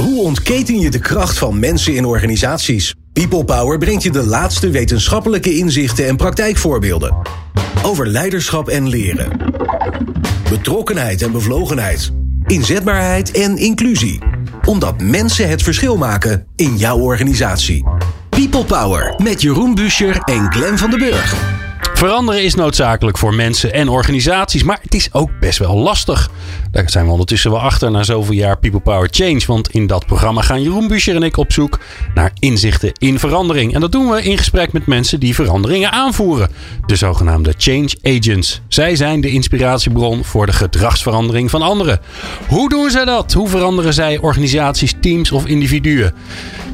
Hoe ontketen je de kracht van mensen in organisaties? People Power brengt je de laatste wetenschappelijke inzichten en praktijkvoorbeelden. Over leiderschap en leren. Betrokkenheid en bevlogenheid. Inzetbaarheid en inclusie. Omdat mensen het verschil maken in jouw organisatie. People Power met Jeroen Buscher en Glenn van den Burg. Veranderen is noodzakelijk voor mensen en organisaties, maar het is ook best wel lastig. Daar zijn we ondertussen wel achter na zoveel jaar People Power Change. Want in dat programma gaan Jeroen Buscher en ik op zoek naar inzichten in verandering. En dat doen we in gesprek met mensen die veranderingen aanvoeren. De zogenaamde Change Agents. Zij zijn de inspiratiebron voor de gedragsverandering van anderen. Hoe doen zij dat? Hoe veranderen zij organisaties, teams of individuen?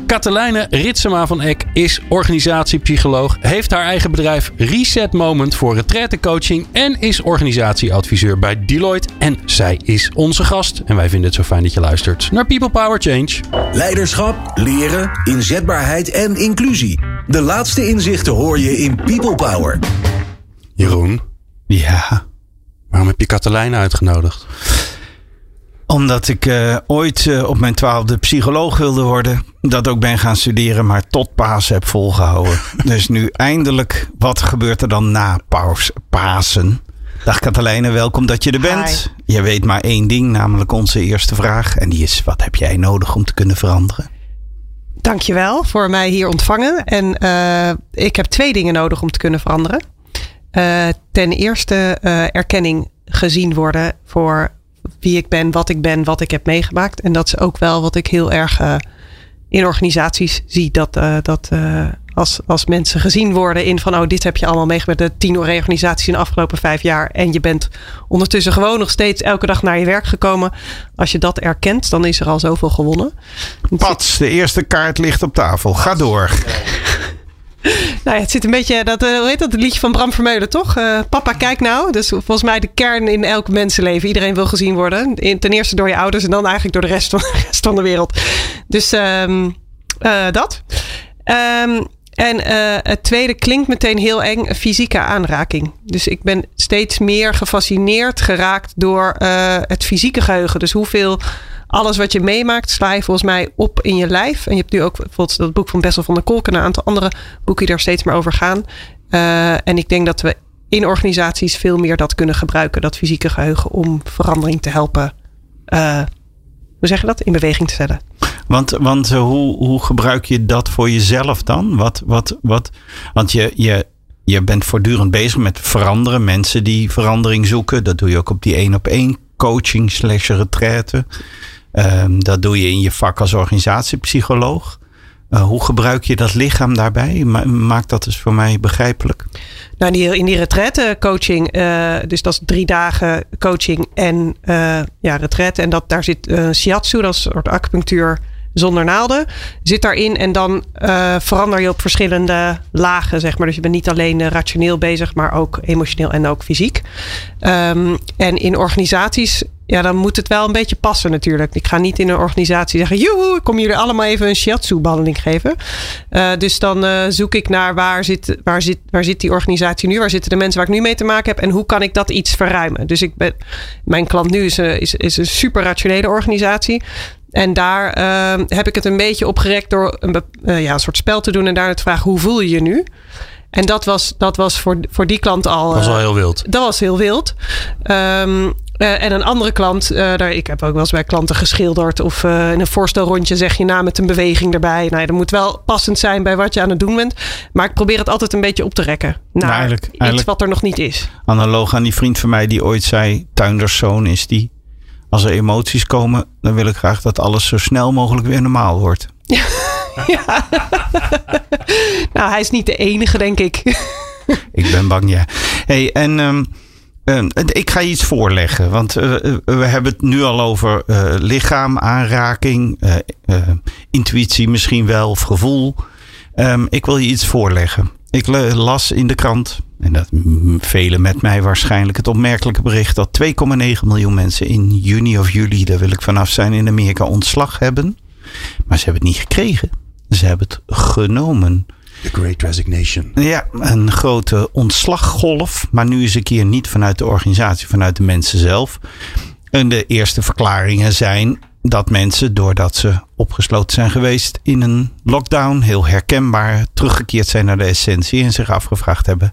Katelijne Ritsema van Eck is organisatiepsycholoog, heeft haar eigen bedrijf Reset Moment voor retraitecoaching en is organisatieadviseur bij Deloitte. En zij is onze gast. En wij vinden het zo fijn dat je luistert naar People Power Change. Leiderschap, leren, inzetbaarheid en inclusie. De laatste inzichten hoor je in People Power. Jeroen, Ja, waarom heb je Katelijne uitgenodigd? Omdat ik eh, ooit eh, op mijn twaalfde psycholoog wilde worden. Dat ook ben gaan studeren, maar tot Pasen heb volgehouden. dus nu eindelijk, wat gebeurt er dan na paus, Pasen? Dag Katelijne, welkom dat je er bent. Je weet maar één ding, namelijk onze eerste vraag. En die is, wat heb jij nodig om te kunnen veranderen? Dankjewel voor mij hier ontvangen. En eh, ik heb twee dingen nodig om te kunnen veranderen. Eh, ten eerste eh, erkenning gezien worden voor wie ik ben, wat ik ben, wat ik heb meegemaakt. En dat is ook wel wat ik heel erg eh, in organisaties zie. Dat, eh, dat eh, als, als mensen gezien worden in van oh, dit heb je allemaal meegemaakt. De tien reorganisaties in de afgelopen vijf jaar. En je bent ondertussen gewoon nog steeds elke dag naar je werk gekomen. Als je dat erkent, dan is er al zoveel gewonnen. Pats, de eerste kaart ligt op tafel. Ga door. Nou ja, het zit een beetje, dat, eh, hoe heet dat, het liedje van Bram Vermeulen, toch? Eh, papa, kijk nou. Dus volgens mij de kern in elk mensenleven. Iedereen wil gezien worden. Ten eerste door je ouders en dan eigenlijk door de rest van, de, wereld. Dus ehm, eh, dat. Ehm, en het tweede klinkt meteen heel eng, fysieke aanraking. Dus ik ben steeds meer gefascineerd geraakt door het fysieke geheugen. Dus hoeveel alles wat je meemaakt, sla je volgens mij op in je lijf. En je hebt nu ook bijvoorbeeld dat boek van Bessel van der Kolk en een aantal andere boeken die daar steeds meer over gaan. Eh, en ik denk dat we in organisaties veel meer dat kunnen gebruiken, dat fysieke geheugen, om verandering te helpen. eh, hoe zeg je dat? In beweging te zetten. Want, want eh, hoe, hoe gebruik je dat voor jezelf dan? Wat, wat, wat, want je, je, je bent voortdurend bezig met veranderen. Mensen die verandering zoeken. Dat doe je ook op die één op één coaching slash retraite. Ehm, dat doe je in je vak als organisatiepsycholoog. Eh, hoe gebruik je dat lichaam daarbij? Ma- Maak dat eens voor mij begrijpelijk. Nou, in die, in die retraite coaching, eh, dus dat is drie dagen coaching en eh ja, retraite. En dat, daar zit eh shiatsu, dat is een soort acupunctuur zonder naalden, zit daarin. En dan eh, verander je op verschillende lagen, zeg maar. Dus je bent niet alleen eh, rationeel bezig, maar ook emotioneel en ook fysiek. Ehm, en in organisaties, ja, dan moet het wel een beetje passen natuurlijk. Ik ga niet in een organisatie zeggen, joehoe, ik kom jullie allemaal even een shiatsu-behandeling geven. Eh, dus dan zoek ik naar waar zit, waar, zit, waar zit die organisatie nu? Waar zitten de mensen waar ik nu mee te maken heb? En hoe kan ik dat iets verruimen? Dus ik ben, mijn klant nu is, is, is een super rationele organisatie. En daar eh, heb ik het een beetje opgerekt door een, eh, ja, een soort spel te doen en daarna te vragen: hoe voel je je nu? En dat was, dat was voor, voor die klant al. Dat was eh, wel heel wild. dat was heel wild. Ehm, eh, en een andere klant, eh, daar, ik heb ook wel eens bij klanten geschilderd. Of eh, in een voorstelrondje zeg je na met een beweging erbij. Nou, ja, dat moet wel passend zijn bij wat je aan het doen bent. Maar ik probeer het altijd een beetje op te rekken. Naar Nou, eigenlijk- iets eigenlijk- wat er nog niet is. Analoog aan die vriend van mij die ooit zei: tuinderszoon is die. Als er emoties komen, dan wil ik graag dat alles zo snel mogelijk weer normaal wordt. ja. nou, hij is niet de enige, denk ik. Ik ben bang, ja. Hey, en ehm, ehm, ik ga je iets voorleggen. Want eh, eh, we hebben het nu al over eh, lichaam, aanraking, intuïtie misschien wel, of gevoel. Ehm, ik wil je iets voorleggen. Ik las in de krant, en dat velen met mij waarschijnlijk, het opmerkelijke bericht dat 2,9 miljoen mensen in juni of juli, daar wil ik vanaf zijn, in Amerika ontslag hebben. Maar ze hebben het niet gekregen. Ze hebben het genomen. The Great Resignation. Ja, een grote ontslaggolf. Maar nu eens een keer niet vanuit de organisatie, vanuit de mensen zelf. En de eerste verklaringen zijn dat mensen, doordat ze opgesloten zijn geweest in een lockdown, heel herkenbaar, teruggekeerd zijn naar de essentie en zich afgevraagd hebben: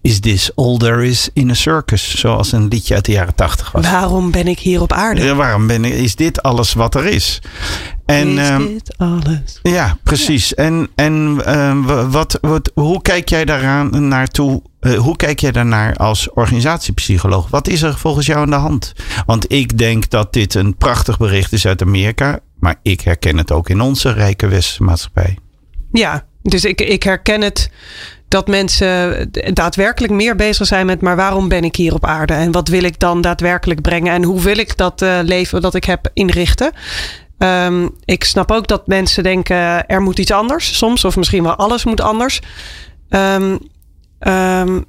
Is this all there is in a circus? Zoals een liedje uit de jaren tachtig was. Waarom ben ik hier op aarde? Ja, waarom ben ik, is dit alles wat er is? En, is ehm, dit alles? ja, precies. En, en wa- wat, wat, hoe kijk jij daaraan naartoe? Eh, hoe kijk jij daarnaar als organisatiepsycholoog? Wat is er volgens jou aan de hand? Want ik denk dat dit een prachtig bericht is uit Amerika. Maar ik herken het ook in onze rijke westerse maatschappij. Ja, dus ik, ik herken het dat mensen daadwerkelijk meer bezig zijn met maar waarom ben ik hier op aarde en wat wil ik dan daadwerkelijk brengen en hoe wil ik dat eh, leven dat ik heb inrichten. Ehm, ik snap ook dat mensen denken er moet iets anders soms of misschien wel alles moet anders. Ehm, ehm,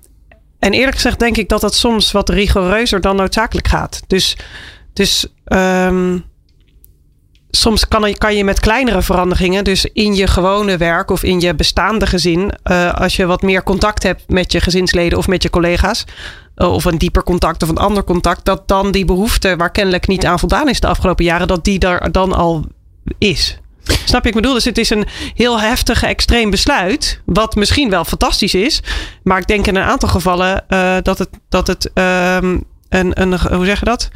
en eerlijk gezegd denk ik dat dat soms wat rigoureuzer dan noodzakelijk gaat. Dus, dus soms kan, je- kan je met kleinere veranderingen, dus in je gewone werk of in je bestaande gezin, eh, als je wat meer contact hebt met je gezinsleden of met je collega's, eh, of een dieper contact of een ander contact, dat dan die behoefte waar kennelijk niet aan voldaan is de afgelopen jaren, dat die er dan al is. Snap je? Ik bedoel, dus het is een heel heftig, extreem besluit. Wat misschien wel fantastisch is. Maar ik denk in een aantal gevallen eh, dat het, dat het ehm, een, een, hoe zeg je dat?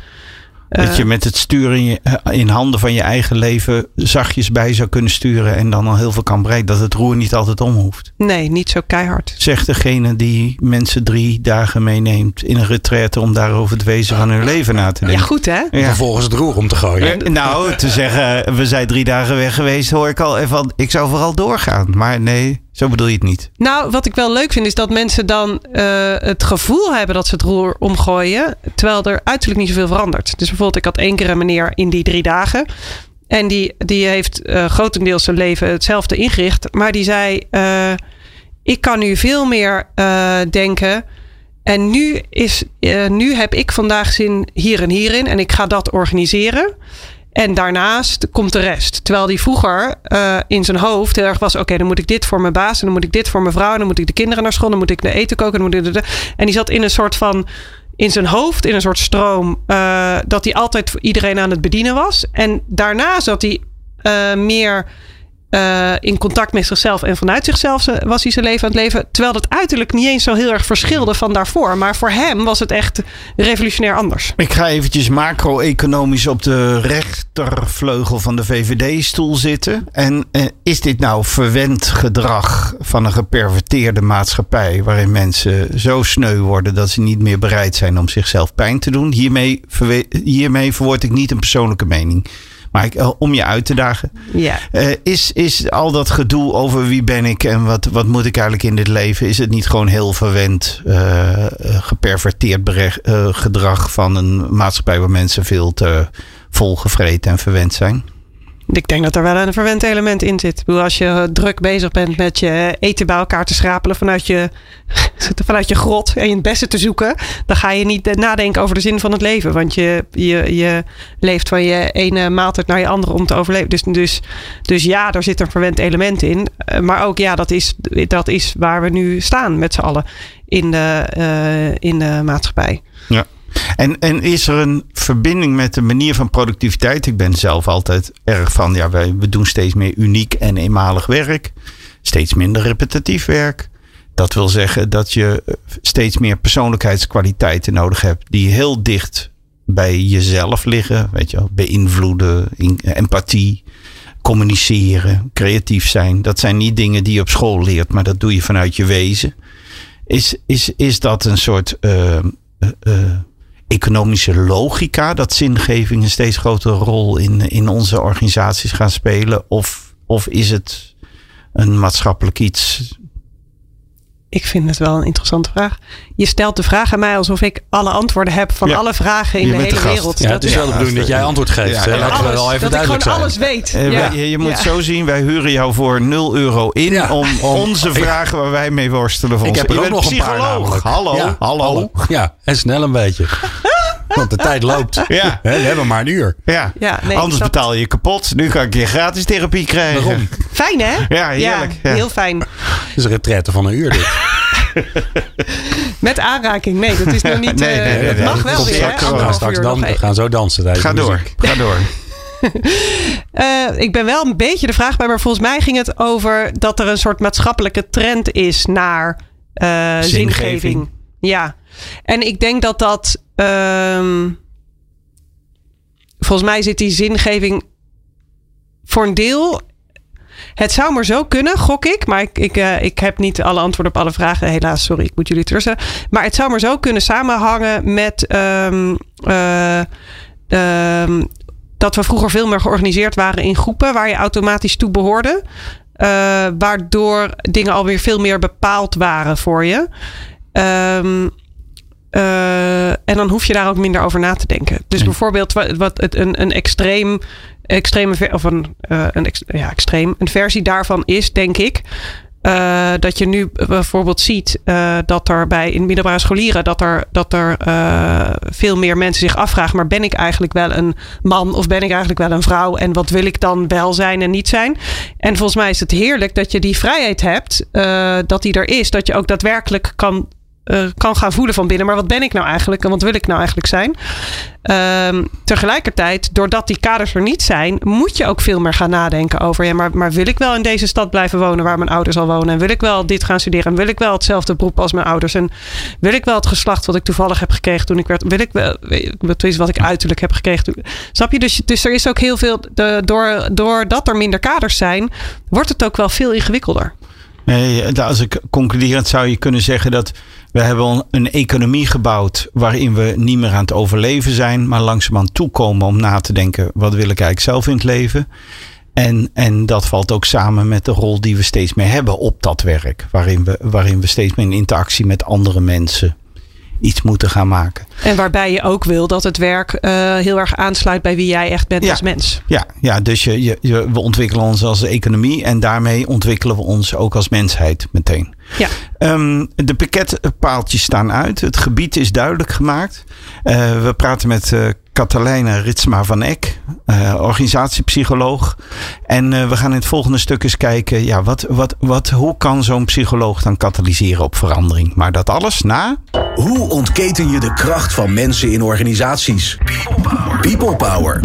Dat je met het sturen in, je- eh, in handen van je eigen leven zachtjes bij zou kunnen sturen. En dan al heel veel kan bereiken. Dat het roer niet altijd om hoeft. Nee, niet zo keihard. Zegt degene die mensen drie dagen meeneemt in een retraite om daarover het wezen van hun leven na te Ja, denken. goed hè? Ja. Vervolgens het roer om te gooien. Eh, Nou, te zeggen, we zijn drie dagen weg geweest, hoor ik al even van, ik zou vooral doorgaan. Maar nee, zo bedoel je het niet. Nou, wat ik wel leuk vind, is dat mensen dan eh, het gevoel hebben dat ze het roer omgooien. Terwijl er uiterlijk niet zoveel verandert. Dus bijvoorbeeld, ik had één keer een meneer in die drie dagen. En die, die heeft eh, grotendeels zijn leven hetzelfde ingericht. Maar die zei: eh, Ik kan nu veel meer denken. En nu, is, nu heb ik vandaag zin hier en hierin. En ik ga dat organiseren. En daarnaast komt de rest. Terwijl die vroeger eh, in zijn hoofd heel erg was: oké, dan moet ik dit voor mijn baas. En dan moet ik dit voor mijn vrouw. En dan moet ik de kinderen naar school. Dan moet ik de eten koken. Dan moet en die zat in een soort van. In zijn hoofd, in een soort stroom. eh, dat hij altijd voor iedereen aan het bedienen was. En daarna zat hij eh, meer eh, in contact met zichzelf. En vanuit zichzelf ze- was hij zijn leven aan het leven. Terwijl het uiterlijk niet eens zo heel erg verschilde van daarvoor. Maar voor hem was het echt revolutionair anders. Ik ga eventjes macro-economisch op de rechtervleugel van de VVD-stoel zitten. En eh, is dit nou verwend gedrag van een geperverteerde maatschappij... waarin mensen zo sneu worden dat ze niet meer bereid zijn om zichzelf pijn te doen? Hiermee, hiermee verwoord ik niet een persoonlijke mening. Maar ik, eh, om je uit te dagen. Ja. Eh, is, is al dat gedoe over wie ben ik en wat, wat moet ik eigenlijk in dit leven, is het niet gewoon heel verwend, eh, geperverteerd berecht- gedrag van een maatschappij waar mensen veel te volgevreten en verwend zijn? Ik denk dat er wel een verwend element in zit. Ik als je druk bezig bent met je eten bij elkaar te schrapelen vanuit je, vanuit je grot en je het beste te zoeken, dan ga je niet nadenken over de zin van het leven. Want je, je, je leeft van je ene maaltijd naar je andere om te overleven. Dus, dus, dus ja, daar zit een verwend element in. Eh, Maar ook ja, dat is, dat is waar we nu staan met z'n allen in de, eh, in de maatschappij. En, en is er een verbinding met de manier van productiviteit? Ik ben zelf altijd erg van, ja, wij, we doen steeds meer uniek en eenmalig werk. Steeds minder repetitief werk. Dat wil zeggen dat je eh, steeds meer persoonlijkheidskwaliteiten nodig hebt. Die heel dicht bij jezelf liggen. Weet je wel, beïnvloeden, empathie, communiceren, creatief zijn. Dat zijn niet dingen die je op school leert, maar dat doe je vanuit je wezen. Is, is, is dat een soort eh, eh, economische logica dat zingeving een steeds grotere rol in, in onze organisaties gaan spelen? Of, of is het een maatschappelijk iets? Ik vind het wel een interessante vraag. Je stelt de vraag aan mij alsof ik alle antwoorden heb van Ja. alle vragen in Je de hele de wereld. Ja, het is wel de bedoeling dat jij antwoord geeft. Ja, hè? ja. Laten we wel even dat duidelijk ik zijn. gewoon alles weet. Eh, Ja. wij- je moet Ja. zo zien, wij huren jou voor 0 euro in Ja. om onze vragen waar wij mee worstelen. Voor Ik ons. heb er Je ook nog een paar namelijk. Hallo, Ja, hallo. Ja, en snel een beetje. Want de tijd loopt. Ja. We hebben maar een uur. Ja. Ja, nee, ik Anders betaal je je kapot. Nu kan ik je gratis therapie krijgen. Waarom? Fijn hè? Ja, heerlijk. Ja. heel fijn. Het is een retraite van een uur dit. Met aanraking. Nee, dat is nog niet... Nee, eh, nee, nee, het nee, mag dat wel weer. straks hè? We straks dan, we gaan zo dansen. tijdens Ga de door, muziek. ga door. Uh, ik ben wel een beetje de vraag bij, maar volgens mij ging het over dat er een soort maatschappelijke trend is naar uh, zingeving. zingeving. Ja, en ik denk dat dat. Uh, volgens mij zit die zingeving voor een deel. Het zou maar zo kunnen, gok ik. Maar ik, ik, uh, ik heb niet alle antwoorden op alle vragen. Helaas, sorry, ik moet jullie tussen. Maar het zou maar zo kunnen samenhangen met. Um, dat we vroeger veel meer georganiseerd waren in groepen waar je automatisch toe behoorde. Uh, waardoor dingen alweer veel meer bepaald waren voor je. Um, uh, en dan hoef je daar ook minder over na te denken. Dus bijvoorbeeld wat, het, een, een extreem extreme of een, uh, een, ja, extreem, een versie daarvan is, denk ik. Uh, dat je nu bijvoorbeeld ziet dat er bij in middelbare scholieren dat er, dat er veel meer mensen zich afvragen: maar ben ik eigenlijk wel een man of ben ik eigenlijk wel een vrouw? En wat wil ik dan wel zijn en niet zijn? En volgens mij is het heerlijk dat je die vrijheid hebt, dat die er is, dat je ook daadwerkelijk kan uh, kan gaan voelen van binnen. Maar wat ben ik nou eigenlijk en wat wil ik nou eigenlijk zijn? Uh, tegelijkertijd, doordat die kaders er niet zijn, moet je ook veel meer gaan nadenken over. Ja, maar, maar wil ik wel in deze stad blijven wonen waar mijn ouders al wonen? En wil ik wel dit gaan studeren? En wil ik wel hetzelfde beroep als mijn ouders? En wil ik wel het geslacht wat ik toevallig heb gekregen toen ik werd? Wil ik wel, wat ik uiterlijk heb gekregen? Toen, snap je? Dus, dus er is ook heel veel, door, doordat er minder kaders zijn, wordt het ook wel veel ingewikkelder. Nee, als ik concluderend zou je kunnen zeggen dat we hebben een economie gebouwd waarin we niet meer aan het overleven zijn, maar langzamerhand toekomen om na te denken: wat wil ik eigenlijk zelf in het leven? En, en dat valt ook samen met de rol die we steeds meer hebben op dat werk, waarin we, waarin we steeds meer in interactie met andere mensen iets moeten gaan maken. En waarbij je ook wil dat het werk uh, heel erg aansluit bij wie jij echt bent ja. als mens. Ja, ja dus je, je, we ontwikkelen ons als economie en daarmee ontwikkelen we ons ook als mensheid meteen. Ja. Um, de piketpaaltjes staan uit. Het gebied is duidelijk gemaakt. Uh, we praten met uh, Katelijne Ritsma van Eck, uh, organisatiepsycholoog. En uh, we gaan in het volgende stuk eens kijken, ja, wat, wat, wat, hoe kan zo'n psycholoog dan katalyseren op verandering? Maar dat alles na. Hoe ontketen je de kracht van mensen in organisaties? People Power. People Power.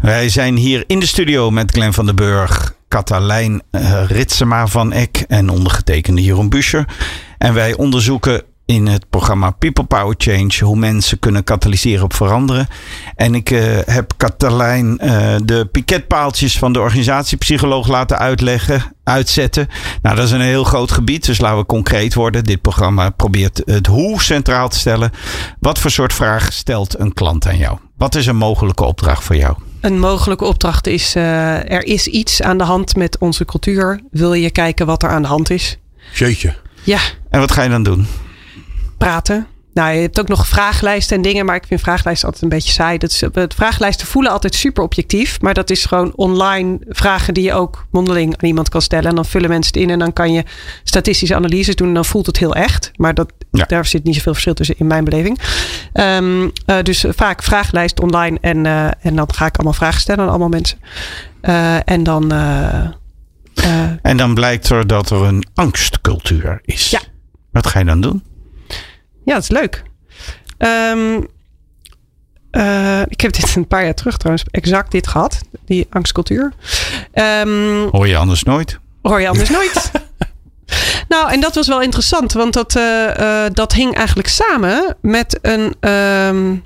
Wij zijn hier in de studio met Glenn van den Burg, Katalijn uh, Ritsema van Eck en ondergetekende Jeroen Buscher. En wij onderzoeken in het programma People Power Change hoe mensen kunnen katalyseren op veranderen. En ik uh, heb Katalijn uh, de piketpaaltjes van de organisatiepsycholoog laten uitleggen, uitzetten. Nou, dat is een heel groot gebied, dus laten we concreet worden. Dit programma probeert het hoe centraal te stellen. Wat voor soort vraag stelt een klant aan jou? Wat is een mogelijke opdracht voor jou? Een mogelijke opdracht is: uh, er is iets aan de hand met onze cultuur. Wil je kijken wat er aan de hand is? Jeetje. Ja. En wat ga je dan doen? Praten. Nou, je hebt ook nog vragenlijsten en dingen, maar ik vind vragenlijsten altijd een beetje saai. Dat is, het vragenlijsten voelen altijd super objectief, maar dat is gewoon online vragen die je ook mondeling aan iemand kan stellen. En dan vullen mensen het in en dan kan je statistische analyses doen en dan voelt het heel echt. Maar dat, ja. daar zit niet zoveel verschil tussen in mijn beleving. Um, uh, dus vaak vragenlijst online en, uh, en dan ga ik allemaal vragen stellen aan allemaal mensen. Uh, en dan. en dan blijkt er dat er een angstcultuur is. Ja. Wat ga je dan doen? Ja, dat is leuk. Um, uh, ik heb dit een paar jaar terug trouwens exact dit gehad. Die angstcultuur. Um, hoor je anders nooit? Hoor je anders nooit. nou, en dat was wel interessant. Want dat, uh, uh, dat hing eigenlijk samen met een... Um,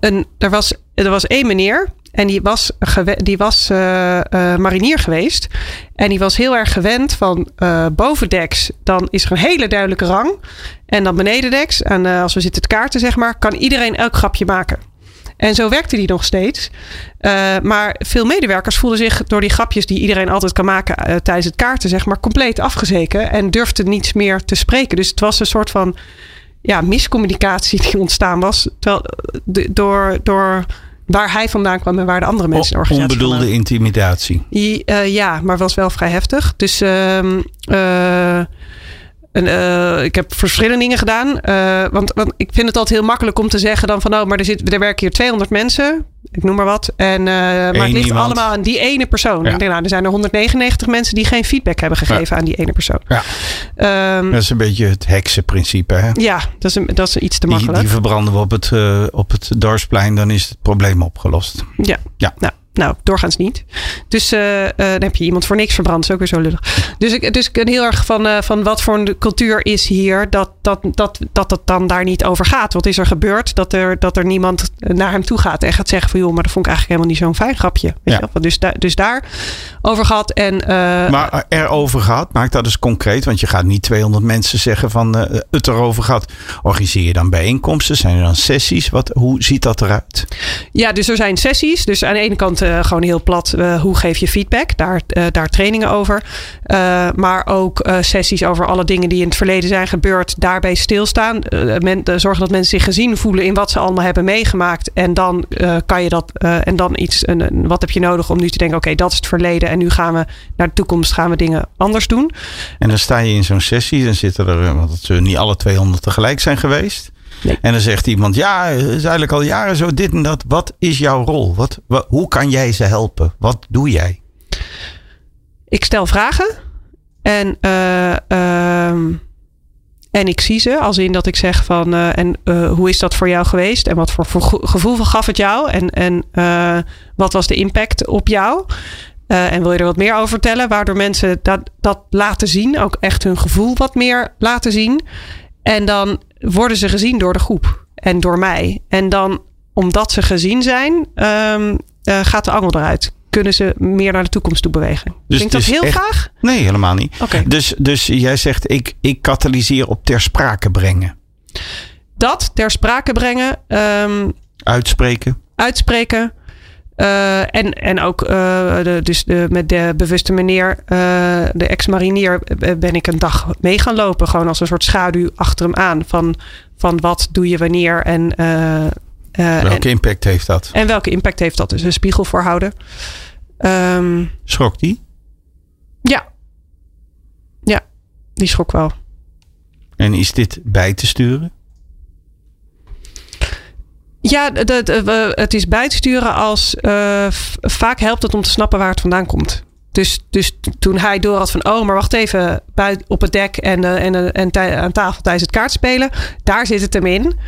een er, was, er was één meneer en die was, die was uh, uh, marinier geweest. En die was heel erg gewend van uh, bovendeks. Dan is er een hele duidelijke rang. En dan benedendeks. En als we zitten te kaarten, zeg maar, kan iedereen elk grapje maken. En zo werkte die nog steeds. maar veel medewerkers voelden zich door die grapjes die iedereen altijd kan maken tijdens het kaarten, zeg maar, compleet afgezeken. En durfden niets meer te spreken. Dus het was een soort van ja, miscommunicatie die ontstaan was. Terwijl, door. door waar hij vandaan kwam en waar de andere mensen in de organisatie Onbedoelde vandaan. intimidatie. Uh, ja, maar was wel vrij heftig. Dus uh, uh, en, uh, ik heb verschillende dingen gedaan. Uh, want, want ik vind het altijd heel makkelijk om te zeggen dan van... oh, maar er, zit, er werken hier 200 mensen. Ik noem maar wat. En, uh, maar het ligt iemand. allemaal aan die ene persoon. Ja. Ik denk, nou, er zijn er 199 mensen die geen feedback hebben gegeven ja. aan die ene persoon. Ja. Um, dat is een beetje het heksenprincipe. Hè? Ja, dat is, dat is iets te makkelijk. Die, die verbranden we op het, op het dorpsplein. Dan is het probleem opgelost. Ja, ja. Nou, nou, doorgaans niet. Dus uh, uh, dan heb je iemand voor niks verbrand. Dat is ook weer zo lullig. Dus ik, dus ik ben heel erg van, uh, van wat voor een cultuur is hier dat, dat, dat, dat het dan daar niet over gaat. Wat is er gebeurd? Dat er, dat er niemand naar hem toe gaat en gaat zeggen van joh, maar dat vond ik eigenlijk helemaal niet zo'n fijn grapje. Weet ja. je? Dus, da dus daar over gehad. En, maar erover gehad, maak dat eens concreet. Want je gaat niet 200 mensen zeggen van het erover gehad. Organiseer je dan bijeenkomsten? Zijn er dan sessies? Wat, hoe ziet dat eruit? Ja, dus er zijn sessies. Dus aan de ene kant uh, gewoon heel plat, uh, hoe geef je feedback? Daar, uh, daar trainingen over. maar ook sessies over alle dingen die in het verleden zijn gebeurd. Daarbij stilstaan. Men, zorgen dat mensen zich gezien voelen in wat ze allemaal hebben meegemaakt. En dan kan je dat. en dan iets. Een, wat heb je nodig om nu te denken: oké, dat is het verleden. En nu gaan we naar de toekomst. Gaan we dingen anders doen. En dan sta je in zo'n sessie. Dan zitten er. Want het niet alle 200 tegelijk zijn geweest. Nee. En dan zegt iemand, ja, het is eigenlijk al jaren zo dit en dat. Wat is jouw rol? Wat, wat, hoe kan jij ze helpen? Wat doe jij? Ik stel vragen. En, uh, uh, en ik zie ze. Als in dat ik zeg van, uh, en hoe is dat voor jou geweest? En wat voor, voor gevoel gaf het jou? En, en wat was de impact op jou? en wil je er wat meer over vertellen? Waardoor mensen dat, dat laten zien. Ook echt hun gevoel wat meer laten zien. En dan worden ze gezien door de groep en door mij. En dan, omdat ze gezien zijn, um, uh, gaat de angel eruit. Kunnen ze meer naar de toekomst toe bewegen? Dus Klinkt dat heel echt, graag? Nee, helemaal niet. Okay. Dus, dus jij zegt, ik, ik katalyseer op ter sprake brengen. Dat, ter sprake brengen. Um, uitspreken. Uitspreken. Uh, en, en ook de, dus de, met de bewuste meneer, uh, de ex-marinier, ben ik een dag mee gaan lopen. Gewoon als een soort schaduw achter hem aan. Van, van wat doe je wanneer en... welke en, impact heeft dat? En welke impact heeft dat? Dus een spiegel voorhouden. Um, schrok die? Ja. Ja, die schrok wel. En is dit bij te sturen? Ja, dat, het is bij te sturen als uh, vaak helpt het om te snappen waar het vandaan komt. Dus, dus toen hij door had van, oh, maar wacht even, buiten op het dek en, uh, en, uh, en aan tafel tijdens het kaartspelen, daar zit het hem in.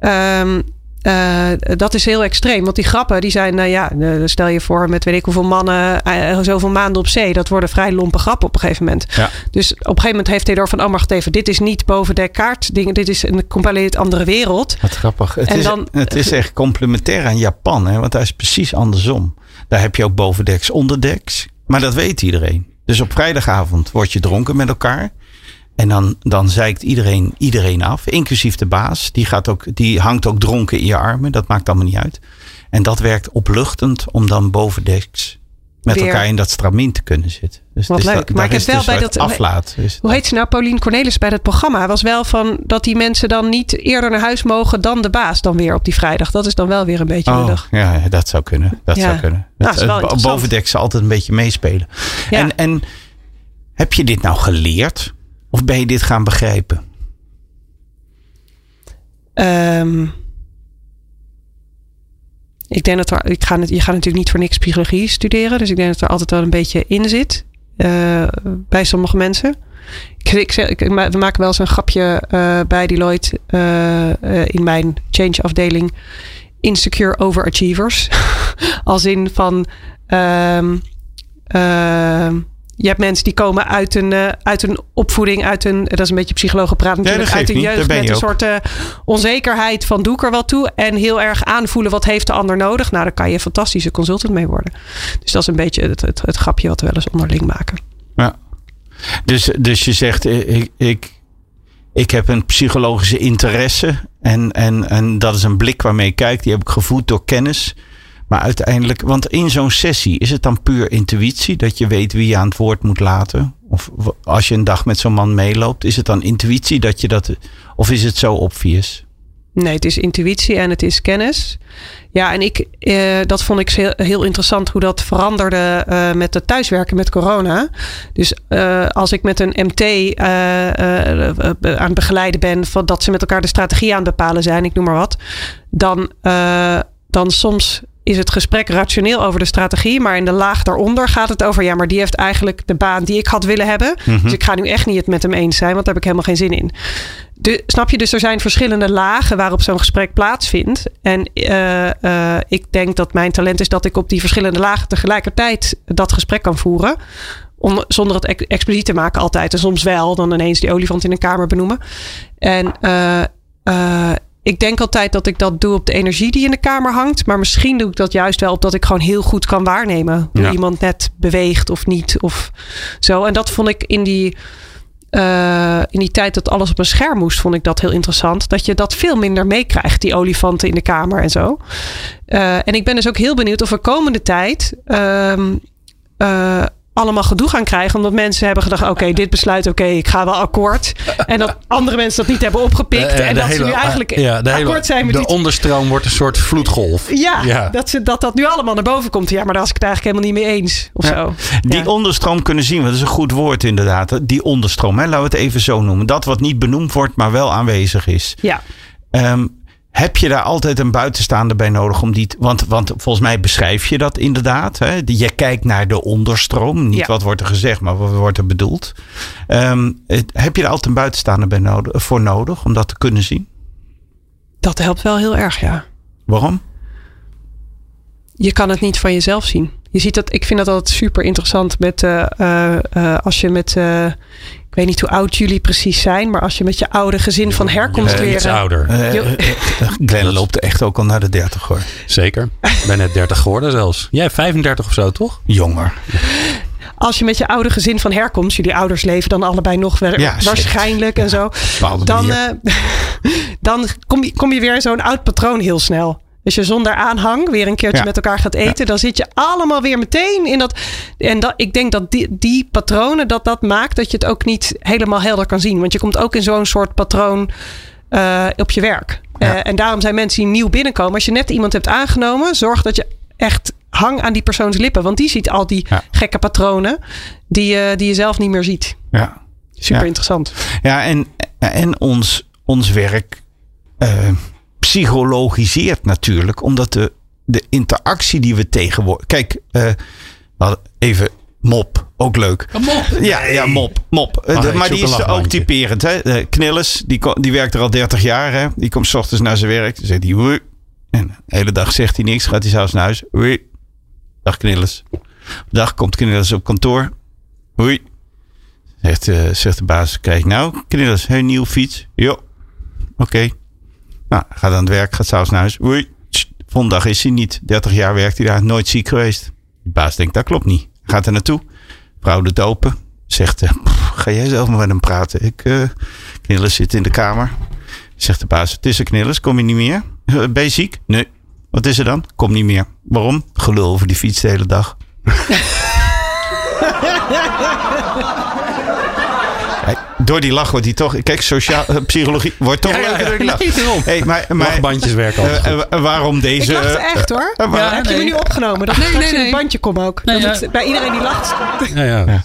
Um, uh, dat is heel extreem. Want die grappen, die zijn, nou ja, stel je voor met weet ik hoeveel mannen, uh, zoveel maanden op zee. Dat worden vrij lompe grappen op een gegeven moment. Ja. Dus op een gegeven moment heeft hij door van, oh wacht even, dit is niet boven de kaart. Ding, dit is een compleet andere wereld. Wat grappig. Het, en is, dan, het is echt complementair aan Japan, hè, want daar is precies andersom. Daar heb je ook bovendeks, onderdeks. Maar dat weet iedereen. Dus op vrijdagavond word je dronken met elkaar. En dan, dan zeikt iedereen, iedereen af, inclusief de baas. Die, gaat ook, die hangt ook dronken in je armen. Dat maakt allemaal niet uit. En dat werkt opluchtend om dan bovendeks met Weer. elkaar in dat stramien te kunnen zitten. Dus Wat leuk. Dat, maar ik heb wel dus bij dat aflaat. Hoe heet ze nou? Pauline Cornelis bij dat programma was wel van dat die mensen dan niet eerder naar huis mogen dan de baas dan weer op die vrijdag. Dat is dan wel weer een beetje oh, Ja, dat zou kunnen. Dat ja. zou kunnen. Nou, bovendeks altijd een beetje meespelen. Ja. En, en heb je dit nou geleerd? Of ben je dit gaan begrijpen? Um, ik denk dat er, ik ga, je gaat natuurlijk niet voor niks psychologie studeren. Dus ik denk dat er altijd wel een beetje in zit. Uh, bij sommige mensen. Ik, ik, we maken wel eens een grapje uh, bij Deloitte uh, in mijn change afdeling. Insecure overachievers. Als in van. Um, je hebt mensen die komen uit een, uh, uit een opvoeding, uit een, dat is een beetje psychologen praten natuurlijk, uit een jeugd met een soort uh, onzekerheid van doe ik er wel toe en heel erg aanvoelen wat heeft de ander nodig. Nou, daar kan je een fantastische consultant mee worden. Dus dat is een beetje het, het, het grapje wat we wel eens onderling maken. Ja. Dus, dus je zegt, eh, ik, ik, ik heb een psychologische interesse en, en, en dat is een blik waarmee ik kijk, die heb ik gevoed door kennis. Maar uiteindelijk, want in zo'n sessie is het dan puur intuïtie dat je weet wie je aan het woord moet laten? Of als je een dag met zo'n man meeloopt, is het dan intuïtie dat je dat, of is het zo obvious? Nee, het is intuïtie en het is kennis. Ja, en ik, eh, dat vond ik heel, heel interessant hoe dat veranderde eh, met het thuiswerken met corona. Dus eh, als ik met een MT eh, aan het begeleiden ben, van dat ze met elkaar de strategie aan het bepalen zijn, ik noem maar wat, dan, dan soms is het gesprek rationeel over de strategie, maar in de laag daaronder gaat het over, ja, maar die heeft eigenlijk de baan die ik had willen hebben. Dus ik ga nu echt niet het met hem eens zijn, want daar heb ik helemaal geen zin in. De, snap je? Dus er zijn verschillende lagen waarop zo'n gesprek plaatsvindt. En eh, eh, ik denk dat mijn talent is dat ik op die verschillende lagen tegelijkertijd dat gesprek kan voeren. Om, zonder het ex- expliciet te maken altijd. En soms wel, dan ineens die olifant in een kamer benoemen. En eh, ik denk altijd dat ik dat doe op de energie die in de kamer hangt. Maar misschien doe ik dat juist wel op dat ik gewoon heel goed kan waarnemen. Hoe Ja. iemand net beweegt of niet. Of zo. En dat vond ik in die, eh, in die tijd dat alles op een scherm moest, vond ik dat heel interessant. Dat je dat veel minder meekrijgt, die olifanten in de kamer en zo. Eh, en ik ben dus ook heel benieuwd of we komende tijd. ehm, eh, allemaal gedoe gaan krijgen. Omdat mensen hebben gedacht: oké, dit besluit, oké, ik ga wel akkoord. En dat andere mensen dat niet hebben opgepikt. En dat ze nu eigenlijk ja, de hele- akkoord zijn met De iets. onderstroom wordt een soort vloedgolf. Ja, Ja. Dat, ze, dat dat nu allemaal naar boven komt. Ja, maar daar was ik het eigenlijk helemaal niet mee eens. Of Ja. zo. Die Ja. onderstroom kunnen zien, want dat is een goed woord inderdaad. Die onderstroom, hè, laten we het even zo noemen. Dat wat niet benoemd wordt, maar wel aanwezig is. Ja. Ehm, heb je daar altijd een buitenstaander bij nodig om die. te- want, want volgens mij beschrijf je dat inderdaad. Hè? Je kijkt naar de onderstroom. Niet Ja. wat wordt er gezegd, maar wat wordt er bedoeld. Het- heb je daar altijd een buitenstaander bij nodig, voor nodig om dat te kunnen zien? Dat helpt wel heel erg, ja. Waarom? je kan het niet van jezelf zien. Je ziet dat, ik vind dat altijd super interessant met eh, eh, eh, als je met, weet niet hoe oud jullie precies zijn, maar als je met je oude gezin van herkomst weer. iets ouder. Eh, Glenn loopt echt ook al naar de 30 hoor. Zeker. Ik ben net 30 geworden zelfs. Jij 35 of zo, toch? Jonger. Als je met je oude gezin van herkomst, jullie ouders leven dan allebei nog wel, Ja, waarschijnlijk en zo. Dan, eh, dan kom, je, kom je weer in zo'n oud patroon heel snel. Als je zonder aanhang weer een keertje Ja. met elkaar gaat eten, dan zit je allemaal weer meteen in dat. En dat, ik denk dat die, die patronen, dat dat maakt dat je het ook niet helemaal helder kan zien. Want je komt ook in zo'n soort patroon eh, op je werk. Ja. Eh, en daarom zijn mensen die nieuw binnenkomen. Als je net iemand hebt aangenomen, zorg dat je echt hang aan die persoons lippen. Want die ziet al die gekke patronen die, je die je zelf niet meer ziet. Ja. Super Ja. interessant. Ja, en, en ons, ons werk eh, psychologiseert natuurlijk, omdat de, de interactie die we tegenwoordig. Kijk, eh, even mop, ook leuk. Ja, ja, mop, mop. Eh, de- ik maar die is ook typerend. Hè? Knillis, die, die werkt er al 30 jaar. Hè? Die komt 's ochtends naar zijn werk. Dan zegt hij, "Hoi." En de hele dag zegt hij niks. Gaat hij zelfs naar huis. Hoi. Dag Knillis. De dag komt Knillis op kantoor. Hoi. Zegt, eh, zegt de baas, kijk nou, Knillis, een nieuwe fiets. Jo. Oké. Nou, gaat aan het werk, gaat s'avonds naar huis. Hoi. Tst, Volgende dag is hij niet. 30 jaar werkt hij daar, nooit ziek geweest. De baas denkt, dat klopt niet. Gaat er naartoe. Vrouw doet open. Zegt, eh, "Pff, ga jij zelf maar met hem praten. Ik, eh Knillis zit in de kamer. Zegt de baas, het is een Knillis, kom je niet meer? "Eh, Ben je ziek? Nee. Wat is er dan? Kom niet meer. Waarom? Gelul over die fiets de hele dag. Hey, Door die lach wordt hij toch... Kijk, sociaal, eh, psychologie wordt toch Ja, ja, leuker ja. door die lach. Nee, daarom. Hey, maar, maar, Lachbandjes werken altijd eh, goed. eh, waarom deze... Ik lachte eh, echt hoor. maar- Ja, heb je me nee. nu opgenomen? Dat nee, nee, in nee. het bandje kom ook. Nee, Dat ja. het bij iedereen die lacht. Ja, ja.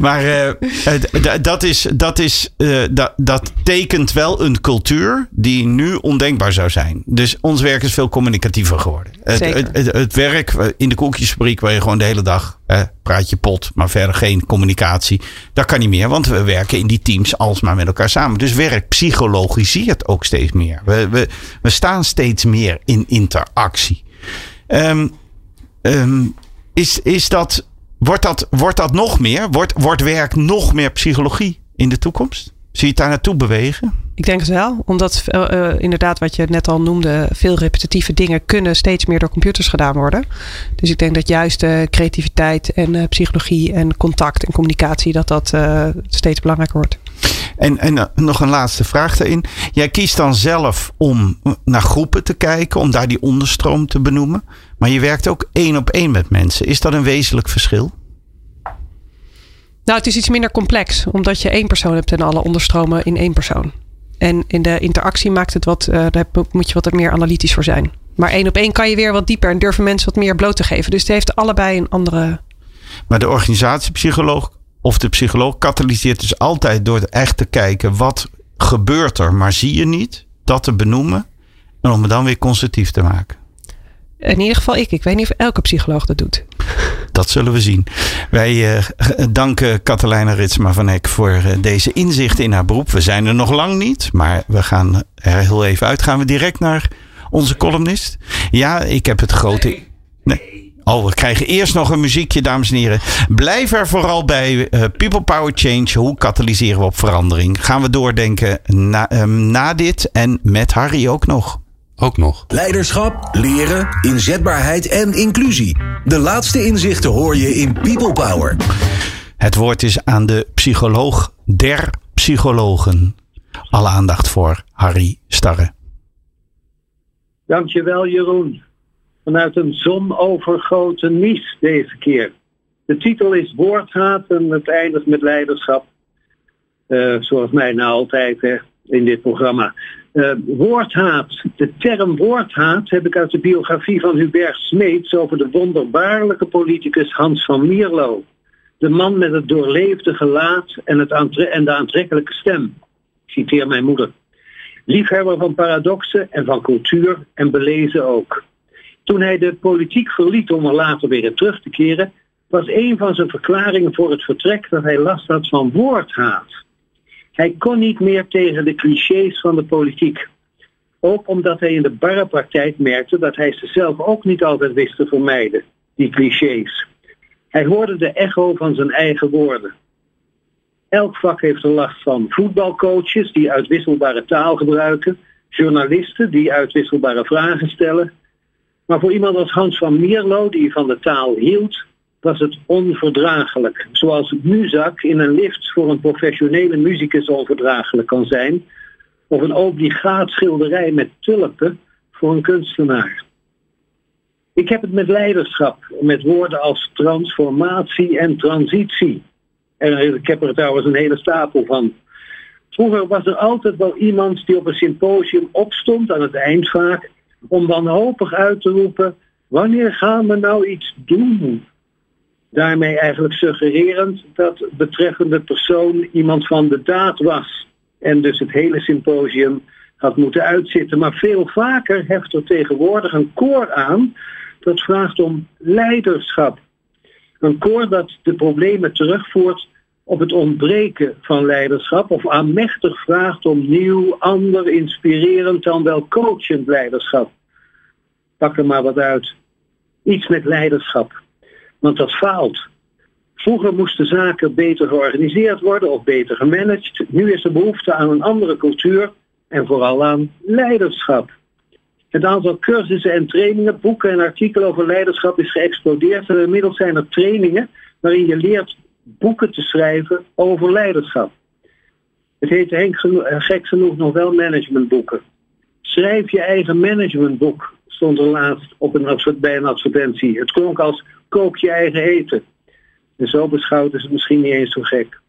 Maar d- dat, is, dat, is, eh, dat, dat tekent wel een cultuur die nu ondenkbaar zou zijn. Dus ons werk is veel communicatiever geworden. Het, Zeker. het, het, het werk in de koekjesfabriek waar je gewoon de hele dag praat je pot, maar verder geen communicatie. Dat kan niet meer, want we werken in die teams alsmaar met elkaar samen. Dus werk psychologiseert ook steeds meer. We, we, we staan steeds meer in interactie. Ehm, is, is dat, wordt, dat, wordt dat nog meer? Wordt, wordt werk nog meer psychologie in de toekomst? Zie je het daar naartoe bewegen? Ik denk het wel. Omdat eh, eh, inderdaad wat je net al noemde. Veel repetitieve dingen kunnen steeds meer door computers gedaan worden. Dus ik denk dat juist eh, creativiteit en psychologie en contact en communicatie. Dat dat steeds belangrijker wordt. En, en nog een laatste vraag daarin. Jij kiest dan zelf om naar groepen te kijken, om daar die onderstroom te benoemen. Maar je werkt ook één op één met mensen. Is dat een wezenlijk verschil? Nou, het is iets minder complex. Omdat je één persoon hebt en alle onderstromen in één persoon. En in de interactie maakt het wat, uh, daar moet je wat meer analytisch voor zijn. Maar één op één kan je weer wat dieper en durven mensen wat meer bloot te geven. Dus het heeft allebei een andere. Maar de organisatiepsycholoog of de psycholoog katalyseert dus altijd door echt te kijken wat gebeurt er, maar zie je niet, dat te benoemen en om het dan weer constructief te maken. In ieder geval ik. Ik weet niet of elke psycholoog dat doet. Dat zullen we zien. Wij uh, danken Katelijne Ritsma van Eck voor uh, deze inzichten in haar beroep. We zijn er nog lang niet, maar we gaan er heel even uit. Gaan we direct naar onze columnist? Ja, ik heb het grote. Nee. Oh, we krijgen eerst nog een muziekje, dames en heren. Blijf er vooral bij. Uh, People Power Change. Hoe katalyseren we op verandering? Gaan we doordenken na, um, na dit en met Harry ook nog. Ook nog. Leiderschap, leren, inzetbaarheid en inclusie. De laatste inzichten hoor je in People Power. Het woord is aan de psycholoog der psychologen. Alle aandacht voor Harry Starre. Dankjewel Jeroen. Vanuit een zonovergoten Nice deze keer. De titel is Woordhaat en het eindigt met leiderschap. Uh, zoals mij nou altijd hè, in dit programma. Uh, woordhaat. De term woordhaat heb ik uit de biografie van Hubert Smeets over de wonderbaarlijke politicus Hans van Mierlo. De man met het doorleefde gelaat en, het en de aantrekkelijke stem. Citeer mijn moeder. Liefhebber van paradoxen en van cultuur en belezen ook. Toen hij de politiek verliet om er later weer in terug te keren, was een van zijn verklaringen voor het vertrek dat hij last had van woordhaat. Hij kon niet meer tegen de clichés van de politiek. Ook omdat hij in de barrepraktijk merkte dat hij ze zelf ook niet altijd wist te vermijden, die clichés. Hij hoorde de echo van zijn eigen woorden. Elk vak heeft er last van. Voetbalcoaches die uitwisselbare taal gebruiken, journalisten die uitwisselbare vragen stellen. Maar voor iemand als Hans van Mierlo, die van de taal hield, was het onverdraaglijk. Zoals muzak in een lift voor een professionele muzikus onverdraaglijk kan zijn, of een obligaat schilderij met tulpen voor een kunstenaar. Ik heb het met leiderschap, met woorden als transformatie en transitie. En ik heb er trouwens een hele stapel van. Vroeger was er altijd wel iemand die op een symposium opstond, aan het eind vaak, om wanhopig uit te roepen: wanneer gaan we nou iets doen? Daarmee eigenlijk suggererend dat betreffende persoon iemand van de daad was. En dus het hele symposium had moeten uitzitten. Maar veel vaker heft er tegenwoordig een koor aan dat vraagt om leiderschap. Een koor dat de problemen terugvoert op het ontbreken van leiderschap of aanmächtig vraagt om nieuw, ander, inspirerend dan wel coachend leiderschap. Pak er maar wat uit. Iets met leiderschap. Want dat faalt. Vroeger moesten zaken beter georganiseerd worden of beter gemanaged. Nu is er behoefte aan een andere cultuur en vooral aan leiderschap. Het aantal cursussen en trainingen, boeken en artikelen over leiderschap is geëxplodeerd. En inmiddels zijn er trainingen waarin je leert boeken te schrijven over leiderschap. Het heet Henk eh, gek genoeg nog wel managementboeken. Schrijf je eigen managementboek, stond er laatst op een, bij een advertentie. Het klonk als kook je eigen eten. En zo beschouwd is het misschien niet eens zo gek.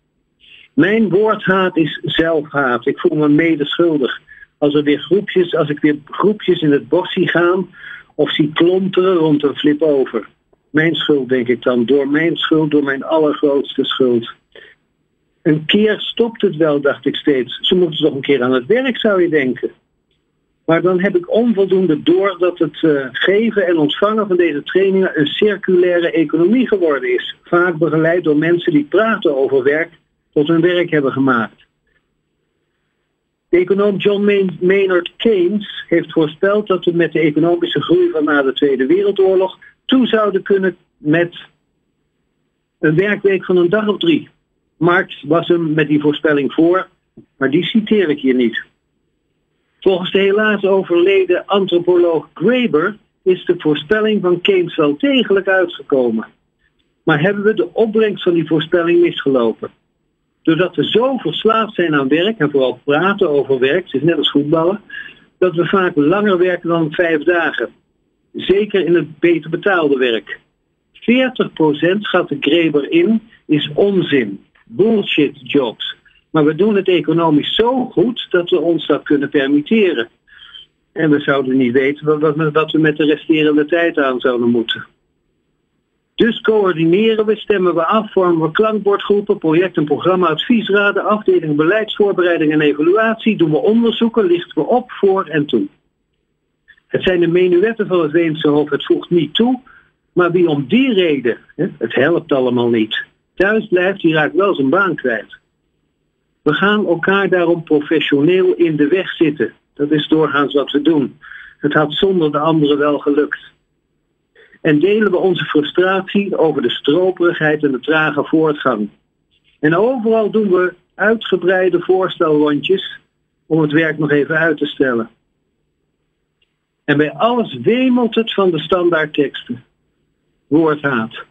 Mijn woordhaat is zelfhaat. Ik voel me medeschuldig. Als, er weer groepjes, als ik weer groepjes in het bos zie gaan of zie klonteren rond een flip over. Mijn schuld, denk ik dan. Door mijn schuld, door mijn allergrootste schuld. Een keer stopt het wel, dacht ik steeds. Ze moeten toch een keer aan het werk, zou je denken. Maar dan heb ik onvoldoende door dat het uh, geven en ontvangen van deze trainingen een circulaire economie geworden is. Vaak begeleid door mensen die praten over werk tot hun werk hebben gemaakt. De econoom John Maynard Keynes heeft voorspeld dat we met de economische groei van na de Tweede Wereldoorlog toe zouden kunnen met een werkweek van een dag of drie. Marx was hem met die voorspelling voor, maar die citeer ik hier niet. Volgens de helaas overleden antropoloog Graeber is de voorspelling van Keynes wel degelijk uitgekomen. Maar hebben we de opbrengst van die voorspelling misgelopen? Doordat we zo verslaafd zijn aan werk en vooral praten over werk, het is net als voetballen, dat we vaak langer werken dan vijf dagen. Zeker in het beter betaalde werk. 40% schat de Graeber in, is onzin. Bullshit jobs. Maar we doen het economisch zo goed dat we ons dat kunnen permitteren. En we zouden niet weten wat, we met de resterende tijd aan zouden moeten. Dus coördineren we, stemmen we af, vormen we klankbordgroepen, project- en programma-adviesraden, afdelingen beleidsvoorbereiding en evaluatie, doen we onderzoeken, lichten we op, voor en toe. Het zijn de menuetten van het Weemse Hof, het voegt niet toe, maar wie om die reden, het helpt allemaal niet, thuis blijft, die raakt wel zijn baan kwijt. We gaan elkaar daarom professioneel in de weg zitten. Dat is doorgaans wat we doen. Het had zonder de anderen wel gelukt. En delen we onze frustratie over de stroperigheid en de trage voortgang. En overal doen we uitgebreide voorstelrondjes om het werk nog even uit te stellen. En bij alles wemelt het van de standaardteksten. Woordhaat.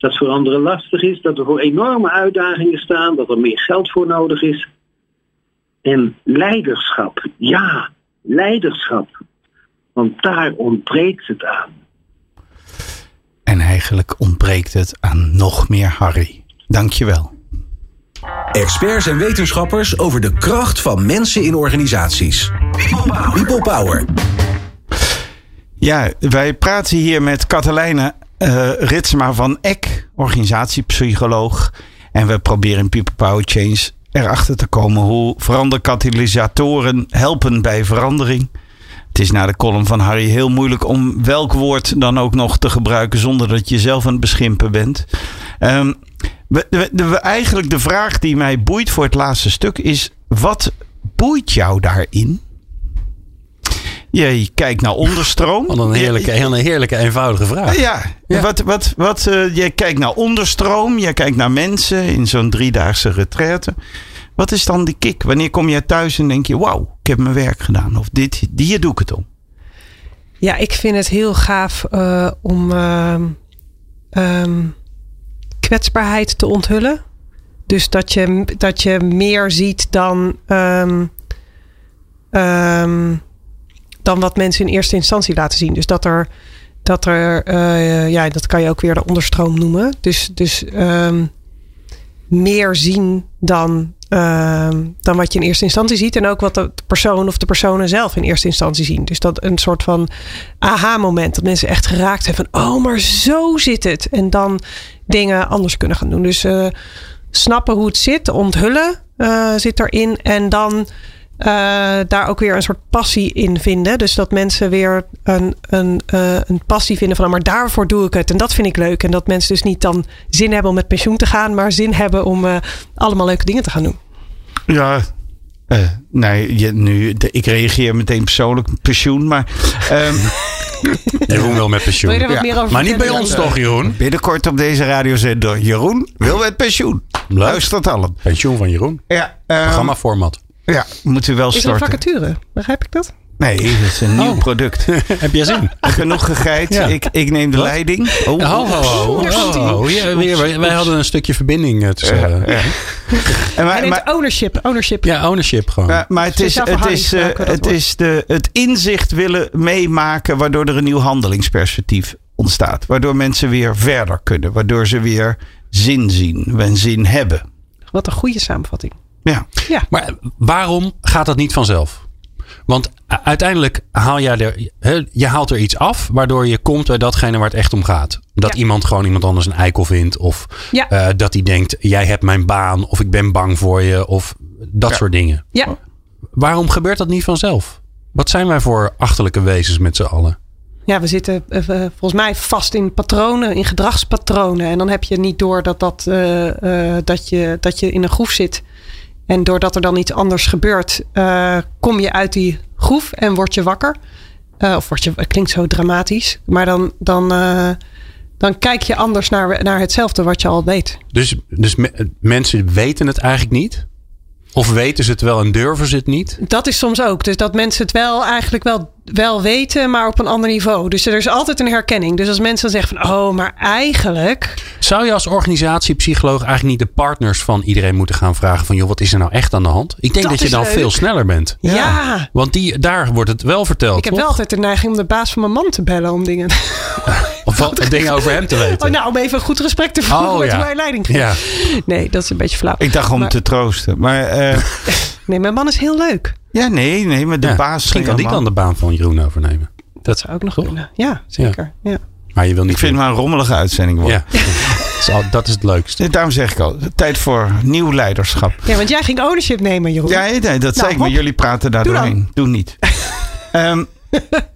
Dat voor anderen lastig is, dat er voor enorme uitdagingen staan, dat er meer geld voor nodig is. En leiderschap. Ja, leiderschap. Want daar ontbreekt het aan. En eigenlijk ontbreekt het aan nog meer Harry. Dankjewel. Experts en wetenschappers over de kracht van mensen in organisaties. People Power. Ja, wij praten hier met Katelijne uh, Ritsma van Eck, organisatiepsycholoog. En we proberen in People Power Change erachter te komen hoe veranderkatalysatoren helpen bij verandering. Het is na de column van Harry heel moeilijk om welk woord dan ook nog te gebruiken zonder dat je zelf aan het beschimpen bent. We, we, eigenlijk de vraag die mij boeit voor het laatste stuk is: wat boeit jou daarin? Je kijkt naar onderstroom. Wat een heerlijke, een heerlijke eenvoudige vraag. Ja, ja. wat, wat, wat, uh, je kijkt naar onderstroom, je kijkt naar mensen in zo'n driedaagse retraite. Wat is dan die kick? Wanneer kom je thuis en denk je, wauw, ik heb mijn werk gedaan. Of dit, hier doe ik het om. Ja, ik vind het heel gaaf uh, om uh, um, kwetsbaarheid te onthullen. Dus dat je, dat je meer ziet dan, um, um, dan wat mensen in eerste instantie laten zien. Dus dat er, dat er uh, ja, dat kan je ook weer de onderstroom noemen. Dus, dus meer zien dan uh, dan wat je in eerste instantie ziet. En ook wat de persoon of de personen zelf in eerste instantie zien. Dus dat een soort van aha-moment. Dat mensen echt geraakt zijn van, oh, maar zo zit het. En dan dingen anders kunnen gaan doen. Dus uh, snappen hoe het zit, onthullen uh, zit erin. En dan uh, daar ook weer een soort passie in vinden. Dus dat mensen weer een, een, uh, een passie vinden van, maar daarvoor doe ik het. En dat vind ik leuk. En dat mensen dus niet dan zin hebben om met pensioen te gaan, maar zin hebben om uh, allemaal leuke dingen te gaan doen. Ja, uh, nee, je, nu, de, ik reageer meteen persoonlijk pensioen, maar. Um, Jeroen wil met pensioen. Wil ja. meer over maar niet bij ons toch, Jeroen? Binnenkort op deze radiozender. Jeroen wil met pensioen. Luistert allen. Pensioen van Jeroen. Ja, um, Programmaformat. Ja, moet u wel starten. Is een vacature? Begrijp ik dat? Nee, dat is een nieuw oh. product. Heb je zin? Genoeg gegeit. Ja. Ik, ik neem de Wat? leiding. Oh, ho, ho, ho. oh, oh. Ja, weer, wij hadden een stukje verbinding tussen. Uh, ja. en maar, maar, ownership, ownership. Ja, ownership gewoon. Maar, maar het is, het is, uh, het, is de, het inzicht willen meemaken waardoor er een nieuw handelingsperspectief ontstaat. Waardoor mensen weer verder kunnen. Waardoor ze weer zin zien en zin hebben. Wat een goede samenvatting. Ja. ja. Maar waarom gaat dat niet vanzelf? Want uiteindelijk haal jij er, he, je haalt er iets af, waardoor je komt bij datgene waar het echt om gaat. Dat ja. iemand gewoon iemand anders een eikel vindt. Of ja. uh, dat hij denkt, jij hebt mijn baan. Of ik ben bang voor je. Of dat ja. soort dingen. Ja. Waarom gebeurt dat niet vanzelf? Wat zijn wij voor achterlijke wezens met z'n allen? Ja, we zitten uh, volgens mij vast in patronen, in gedragspatronen. En dan heb je niet door dat, dat, uh, dat, je, dat je in een groef zit. En doordat er dan iets anders gebeurt, uh, kom je uit die groef en word je wakker. Uh, of word je, het klinkt zo dramatisch, maar dan, dan, uh, dan kijk je anders naar, naar hetzelfde wat je al weet. Dus, dus me, mensen weten het eigenlijk niet? Of weten ze het wel en durven ze het niet? Dat is soms ook. Dus dat mensen het wel eigenlijk wel, wel weten, maar op een ander niveau. Dus er is altijd een herkenning. Dus als mensen zeggen van, oh, maar eigenlijk... Zou je als organisatiepsycholoog eigenlijk niet de partners van iedereen moeten gaan vragen van, joh, wat is er nou echt aan de hand? Ik denk dat, dat je dan leuk. veel sneller bent. Ja. ja. Want die, daar wordt het wel verteld, Ik heb toch? wel altijd de neiging om de baas van mijn man te bellen om dingen. Wat dingen over hem te weten. Oh, nou, om even een goed gesprek te voeren Oh, met ja. hoe hij leiding geeft. Ja. Nee, dat is een beetje flauw. Ik dacht om Maar- te troosten. Maar eh, Nee, mijn man is heel leuk. ja, nee, nee, maar de Ja, baas. Misschien kan die man- dan de baan van Jeroen overnemen. Dat zou ook nog Toch? kunnen. Ja, zeker. Ja. Maar je wil niet... Ik vind het maar een rommelige uitzending worden. Ja. dat, is al- dat is het leukste. Daarom zeg ik al, tijd voor nieuw leiderschap. ja, want jij ging ownership nemen, Jeroen. Ja, nee, dat zei ik, maar jullie praten daar Doe dan. doorheen. Doe niet. Ehm,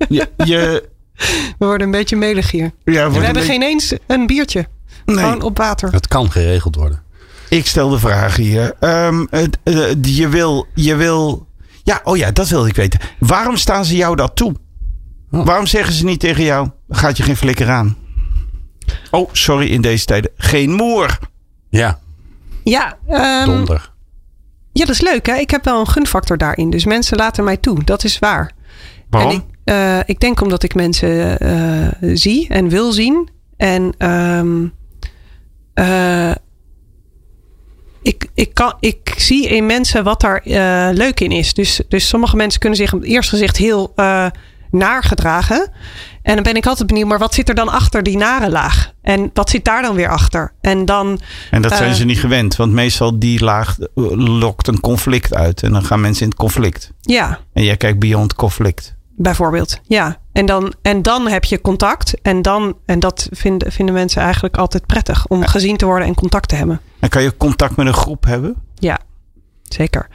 je, je, We worden een beetje melig hier. ja, We hebben beetje- geen eens een biertje. Nee. Gewoon op water. Het kan geregeld worden. Ik stel de vraag hier. Ehm, het, eh, je wil, je wil. Ja, oh ja, dat wil ik weten. Waarom staan ze jou dat toe? Oh. Waarom zeggen ze niet tegen jou: gaat je geen flikker aan? Oh, sorry, in deze tijden. Geen moer. Ja, Ja, ehm, donder. ja, dat is leuk. Hè? Ik heb wel een gunfactor daarin. Dus mensen laten mij toe. Dat is waar. Waarom? En ik, eh, ik denk omdat ik mensen eh, zie en wil zien. En ehm, eh, ik, ik, kan, ik zie in mensen wat daar leuk in is. Dus, dus sommige mensen kunnen zich op het eerste gezicht heel naar gedragen. En dan ben ik altijd benieuwd, maar wat zit er dan achter die nare laag? En wat zit daar dan weer achter? En dan, En dat zijn ze niet gewend, want meestal die laag lokt een conflict uit. En dan gaan mensen in het conflict. ja, En jij kijkt beyond conflict. Bijvoorbeeld, ja. En dan, en dan heb je contact. En, dan, en dat vinden, vinden mensen eigenlijk altijd prettig. Om gezien te worden en contact te hebben. En kan je contact met een groep hebben? Ja, zeker.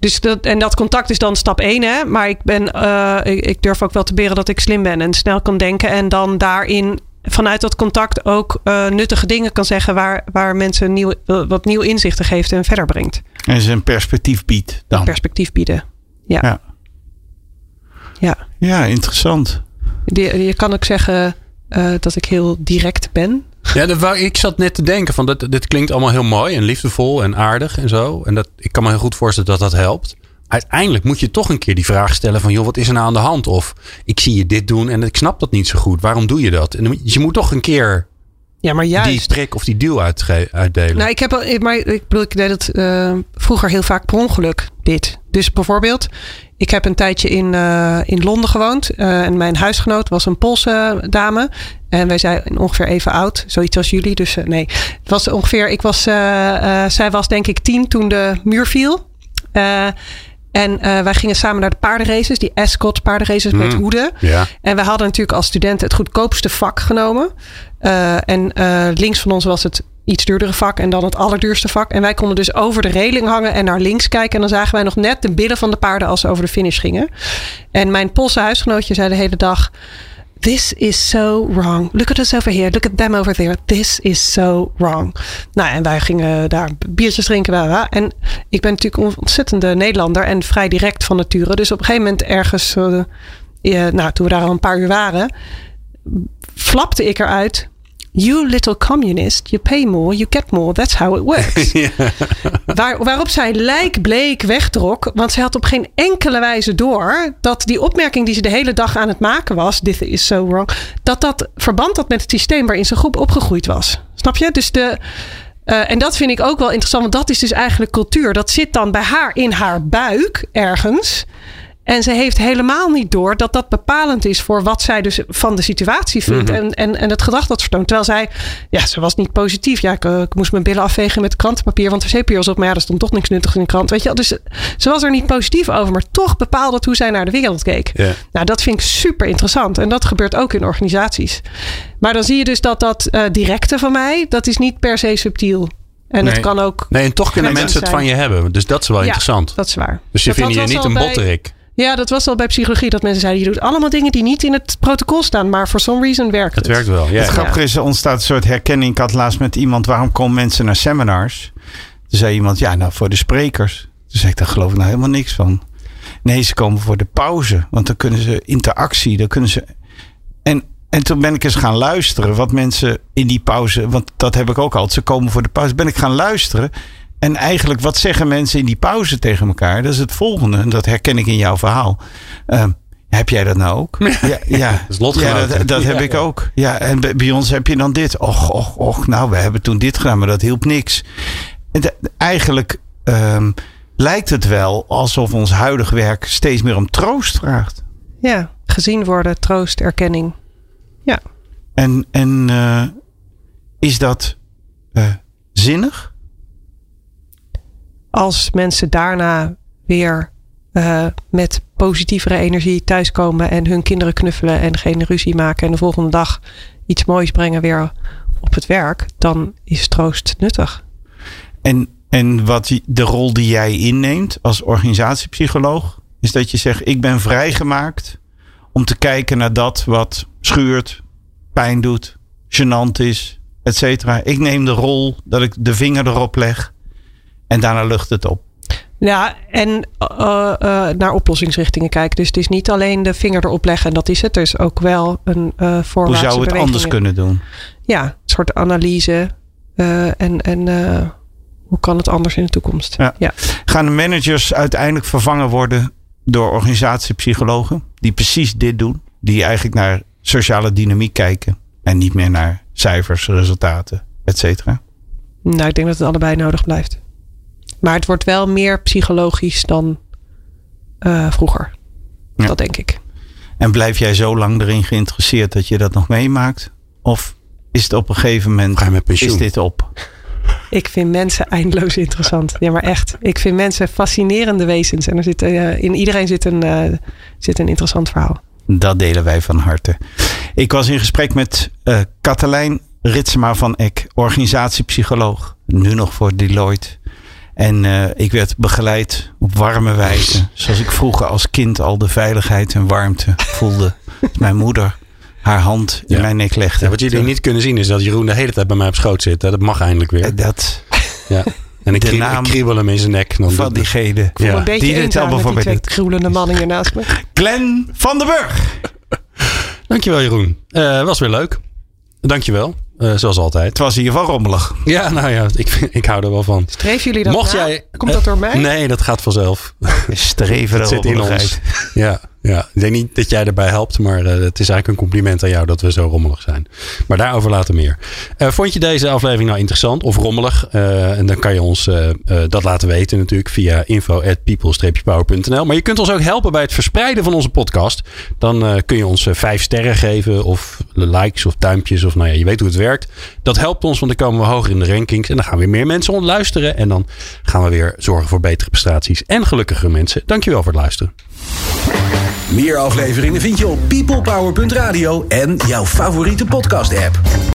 Dus dat, en dat contact is dan stap één. Hè? Maar ik, ben, eh, ik, ik durf ook wel te beren dat ik slim ben. En snel kan denken. En dan daarin vanuit dat contact ook eh, nuttige dingen kan zeggen. Waar, waar mensen nieuw, wat nieuw inzichten geeft en verder brengt. En ze een perspectief biedt dan. Perspectief bieden. Ja. Ja. Ja. Ja, interessant. Die- je kan ook zeggen eh, dat ik heel direct ben. Ja, dat wou- ik zat net te denken van dit, dit klinkt allemaal heel mooi en liefdevol en aardig en zo. En dat, ik kan me heel goed voorstellen dat dat helpt. Uiteindelijk moet je toch een keer die vraag stellen van joh, wat is er nou aan de hand? Of ik zie je dit doen en ik snap dat niet zo goed. Waarom doe je dat? En je moet toch een keer Ja, maar juist. die prik of die duw uitge- uitdelen. Nou, ik heb al, maar ik bedoel, ik deed het eh, vroeger heel vaak per ongeluk, dit. Dus bijvoorbeeld, ik heb een tijdje in, eh, in Londen gewoond. eh, en mijn huisgenoot was een Poolse dame. En wij zijn ongeveer even oud, zoiets als jullie. Dus nee, het was ongeveer, ik was, zij was denk ik tien toen de muur viel. En eh, wij gingen samen naar de paardenraces, die Ascot paardenraces met Hmm. hoeden. ja. En we hadden natuurlijk als studenten het goedkoopste vak genomen. Eh, en eh, links van ons was het iets duurdere vak en dan het allerduurste vak. En wij konden dus over de reling hangen en naar links kijken. En dan zagen wij nog net de billen van de paarden als ze over de finish gingen. En mijn Poolse huisgenootje zei de hele dag... This is so wrong. Look at us over here. Look at them over there. This is so wrong. Nou, en wij gingen daar biertjes drinken. En ik ben natuurlijk een ontzettende Nederlander en vrij direct van nature. Dus op een gegeven moment ergens, eh, nou, toen we daar al een paar uur waren, flapte ik eruit. You little communist, you pay more, you get more. That's how it works. Waar, waarop zij lijkbleek wegtrok. Want zij had op geen enkele wijze door dat die opmerking die ze de hele dag aan het maken was, this is so wrong, dat dat verband had met het systeem waarin zijn groep opgegroeid was. Snap je? Dus de. eh, en dat vind ik ook wel interessant, want dat is dus eigenlijk cultuur. Dat zit dan bij haar in haar buik ergens. En ze heeft helemaal niet door dat dat bepalend is voor wat zij dus van de situatie vindt. en, en, en het gedrag dat vertoont. Terwijl zij, ja, ze was niet positief. Ja, ik, eh, ik moest mijn billen afvegen met krantenpapier, want de wc-papier was op. Maar ja, er stond toch niks nuttigs in de krant. Weet je wel? Dus ze was er niet positief over, maar toch bepaalde het hoe zij naar de wereld keek. Ja. Nou, dat vind ik super interessant. En dat gebeurt ook in organisaties. Maar dan zie je dus dat dat eh, directe van mij, dat is niet per se subtiel. En Nee. het kan ook. Nee, en toch kunnen mensen het zijn. van je hebben. Dus dat is wel Ja, interessant. Dat is waar. Dus je Dat- vindt dat je niet een botterik. Ja, dat was al bij psychologie dat mensen zeiden: je doet allemaal dingen die niet in het protocol staan, maar for some reason werkt Het het. werkt wel. Ja. Het grappige is, er ontstaat een soort herkenning. Ik had laatst met iemand, waarom komen mensen naar seminars? Toen zei iemand, ja, nou voor de sprekers. Toen zei ik, daar geloof ik nou helemaal niks van. Nee, ze komen voor de pauze. Want dan kunnen ze interactie, dan kunnen ze... En, en toen ben ik eens gaan luisteren wat mensen in die pauze... Want dat heb ik ook altijd, ze komen voor de pauze. Ben ik gaan luisteren. En eigenlijk, wat zeggen mensen in die pauze tegen elkaar? Dat is het volgende. En dat herken ik in jouw verhaal. Ehm, heb jij dat nou ook? Ja, ja. is lotgenoten. ja dat, dat heb Ja. ik ook. Ja, en bij, bij ons heb je dan dit. Och, och, och. Nou, we hebben toen dit gedaan, maar dat hielp niks. En de- eigenlijk ehm, lijkt het wel alsof ons huidig werk steeds meer om troost vraagt. Ja, gezien worden, troost, erkenning. Ja. En, en uh, is dat uh, zinnig? Als mensen daarna weer uh, met positievere energie thuiskomen en hun kinderen knuffelen en geen ruzie maken en de volgende dag iets moois brengen weer op het werk, dan is troost nuttig. En, en wat de rol die jij inneemt als organisatiepsycholoog, is dat je zegt: Ik ben vrijgemaakt om te kijken naar dat wat schuurt, pijn doet, gênant is, et cetera. Ik neem de rol dat ik de vinger erop leg en daarna lucht het op. Ja, en uh, uh, naar oplossingsrichtingen kijken. Dus het is niet alleen de vinger erop leggen en dat is het. Er is ook wel een uh, Hoe zou het anders kunnen doen? Ja, een soort analyse. en en hoe kan het anders in de toekomst? Ja. ja. Gaan de managers uiteindelijk vervangen worden door organisatiepsychologen die precies dit doen? Die eigenlijk naar sociale dynamiek kijken en niet meer naar cijfers, resultaten, et cetera? Nou, ik denk dat het allebei nodig blijft. Maar het wordt wel meer psychologisch dan uh, vroeger. Ja. Dat denk ik. En blijf jij zo lang erin geïnteresseerd dat je dat nog meemaakt? Of is het op een gegeven moment Ga je met pensioen? is dit op? Ik vind mensen eindeloos interessant. Ja, maar echt. Ik vind mensen fascinerende wezens. En er zit, uh, in iedereen zit een, uh, zit een interessant verhaal. Dat delen wij van harte. Ik was in gesprek met uh, Katelijn Ritsema van Eck, organisatiepsycholoog. Nu nog voor Deloitte. En uh, ik werd begeleid op warme wijze. Zoals ik vroeger als kind al de veiligheid en warmte voelde. Mijn moeder haar hand in Ja. mijn nek legde. Ja, wat jullie niet kunnen zien is dat Jeroen de hele tijd bij mij op schoot zit. hè. Dat mag eindelijk weer. Eh, Dat Ja. En ik, De naam ik kriebel hem in zijn nek. Dan van diegene. Ik Ja. een beetje Die dit eenzaam allemaal met die twee mannen hier naast me. Glenn van den Burg. Dankjewel Jeroen. Eh was weer leuk. Dankjewel. Eh zoals altijd. Het was in ieder geval rommelig. Ja, nou ja, ik, ik hou er wel van. Streven jullie dat Mocht na? jij, Komt dat door mij? Nee, dat gaat vanzelf. Streven Het zit in ons. Ja, ja, ik denk niet dat jij erbij helpt, maar eh, het is eigenlijk een compliment aan jou dat we zo rommelig zijn. Maar daarover later meer. Eh, vond je deze aflevering nou interessant of rommelig? Eh, en dan kan je ons dat laten weten natuurlijk via info@people-power.nl. Maar je kunt ons ook helpen bij het verspreiden van onze podcast. Dan kun je ons vijf sterren geven of likes of duimpjes of nou ja, je weet hoe het werkt. Dat helpt ons, want dan komen we hoger in de rankings en dan gaan weer meer mensen ons luisteren en dan gaan we weer zorgen voor betere prestaties en gelukkige mensen. Dankjewel voor het luisteren. Meer afleveringen vind je op peoplepower.radio en jouw favoriete podcast app.